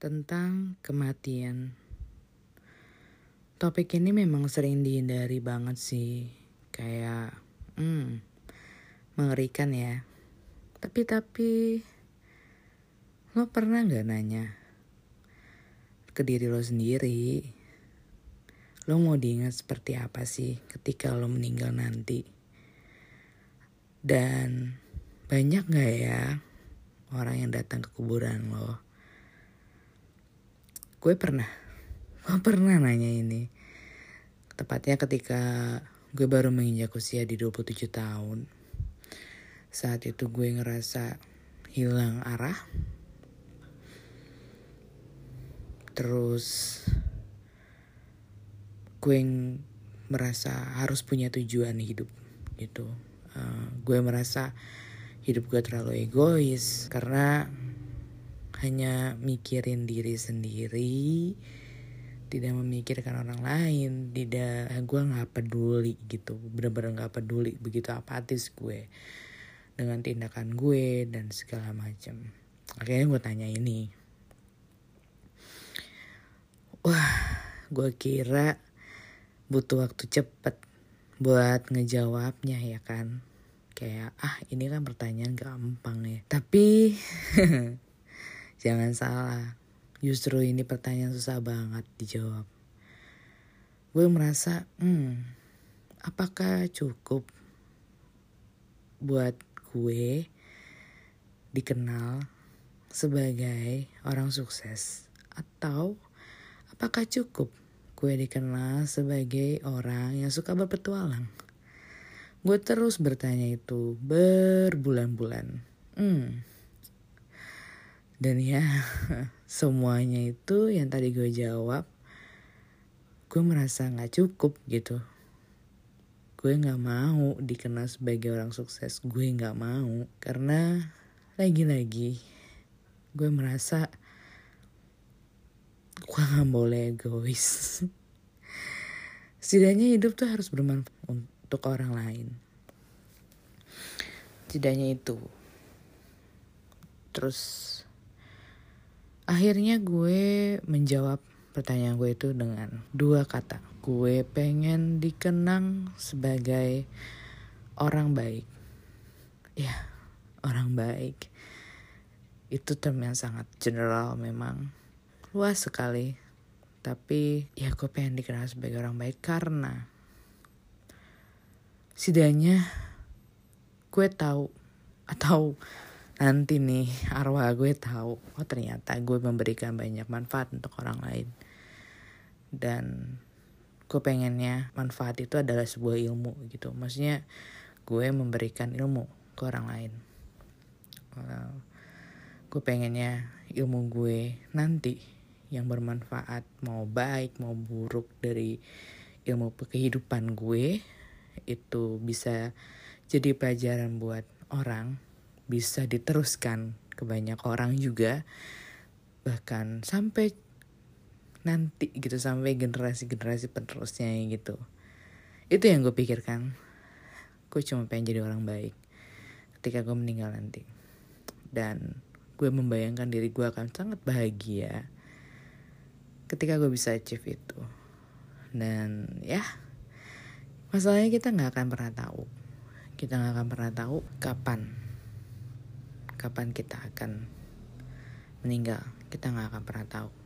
tentang kematian. Topik ini memang sering dihindari banget sih, kayak hmm, mengerikan ya. Tapi tapi lo pernah nggak nanya ke diri lo sendiri, lo mau diingat seperti apa sih ketika lo meninggal nanti? Dan banyak nggak ya orang yang datang ke kuburan lo? Gue pernah. Gue pernah nanya ini. Tepatnya ketika gue baru menginjak usia di 27 tahun. Saat itu gue ngerasa hilang arah. Terus gue merasa harus punya tujuan hidup gitu. Uh, gue merasa hidup gue terlalu egois karena hanya mikirin diri sendiri tidak memikirkan orang lain tidak gue nggak peduli gitu. Bener-bener nggak peduli begitu apatis gue dengan tindakan gue dan segala macam akhirnya gue tanya ini wah gue kira butuh waktu cepet buat ngejawabnya ya kan? Kayak ah ini kan pertanyaan gampang ya. Tapi Jangan salah, justru ini pertanyaan susah banget dijawab. Gue merasa, hmm, apakah cukup buat gue dikenal sebagai orang sukses? Atau apakah cukup gue dikenal sebagai orang yang suka berpetualang? Gue terus bertanya itu berbulan-bulan. Hmm, dan ya semuanya itu yang tadi gue jawab gue merasa gak cukup gitu. Gue gak mau dikenal sebagai orang sukses gue gak mau. Karena lagi-lagi gue merasa gue gak boleh egois. Setidaknya hidup tuh harus bermanfaat untuk orang lain. Setidaknya itu. Terus Akhirnya gue menjawab pertanyaan gue itu dengan dua kata. Gue pengen dikenang sebagai orang baik. Ya, orang baik. Itu term yang sangat general memang. Luas sekali. Tapi ya gue pengen dikenal sebagai orang baik karena setidaknya gue tahu atau nanti nih arwah gue tahu oh ternyata gue memberikan banyak manfaat untuk orang lain. Dan gue pengennya manfaat itu adalah sebuah ilmu gitu. Maksudnya gue memberikan ilmu ke orang lain. Uh, gue pengennya ilmu gue nanti yang bermanfaat mau baik mau buruk dari ilmu kehidupan gue itu bisa jadi pelajaran buat orang bisa diteruskan ke banyak orang juga. Bahkan sampai nanti gitu sampai generasi-generasi penerusnya gitu. Itu yang gue pikirkan. Gue cuma pengen jadi orang baik ketika gue meninggal nanti. Dan gue membayangkan diri gue akan sangat bahagia ketika gue bisa achieve itu. Dan ya masalahnya kita nggak akan pernah tahu. Kita nggak akan pernah tahu kapan kapan kita akan meninggal kita nggak akan pernah tahu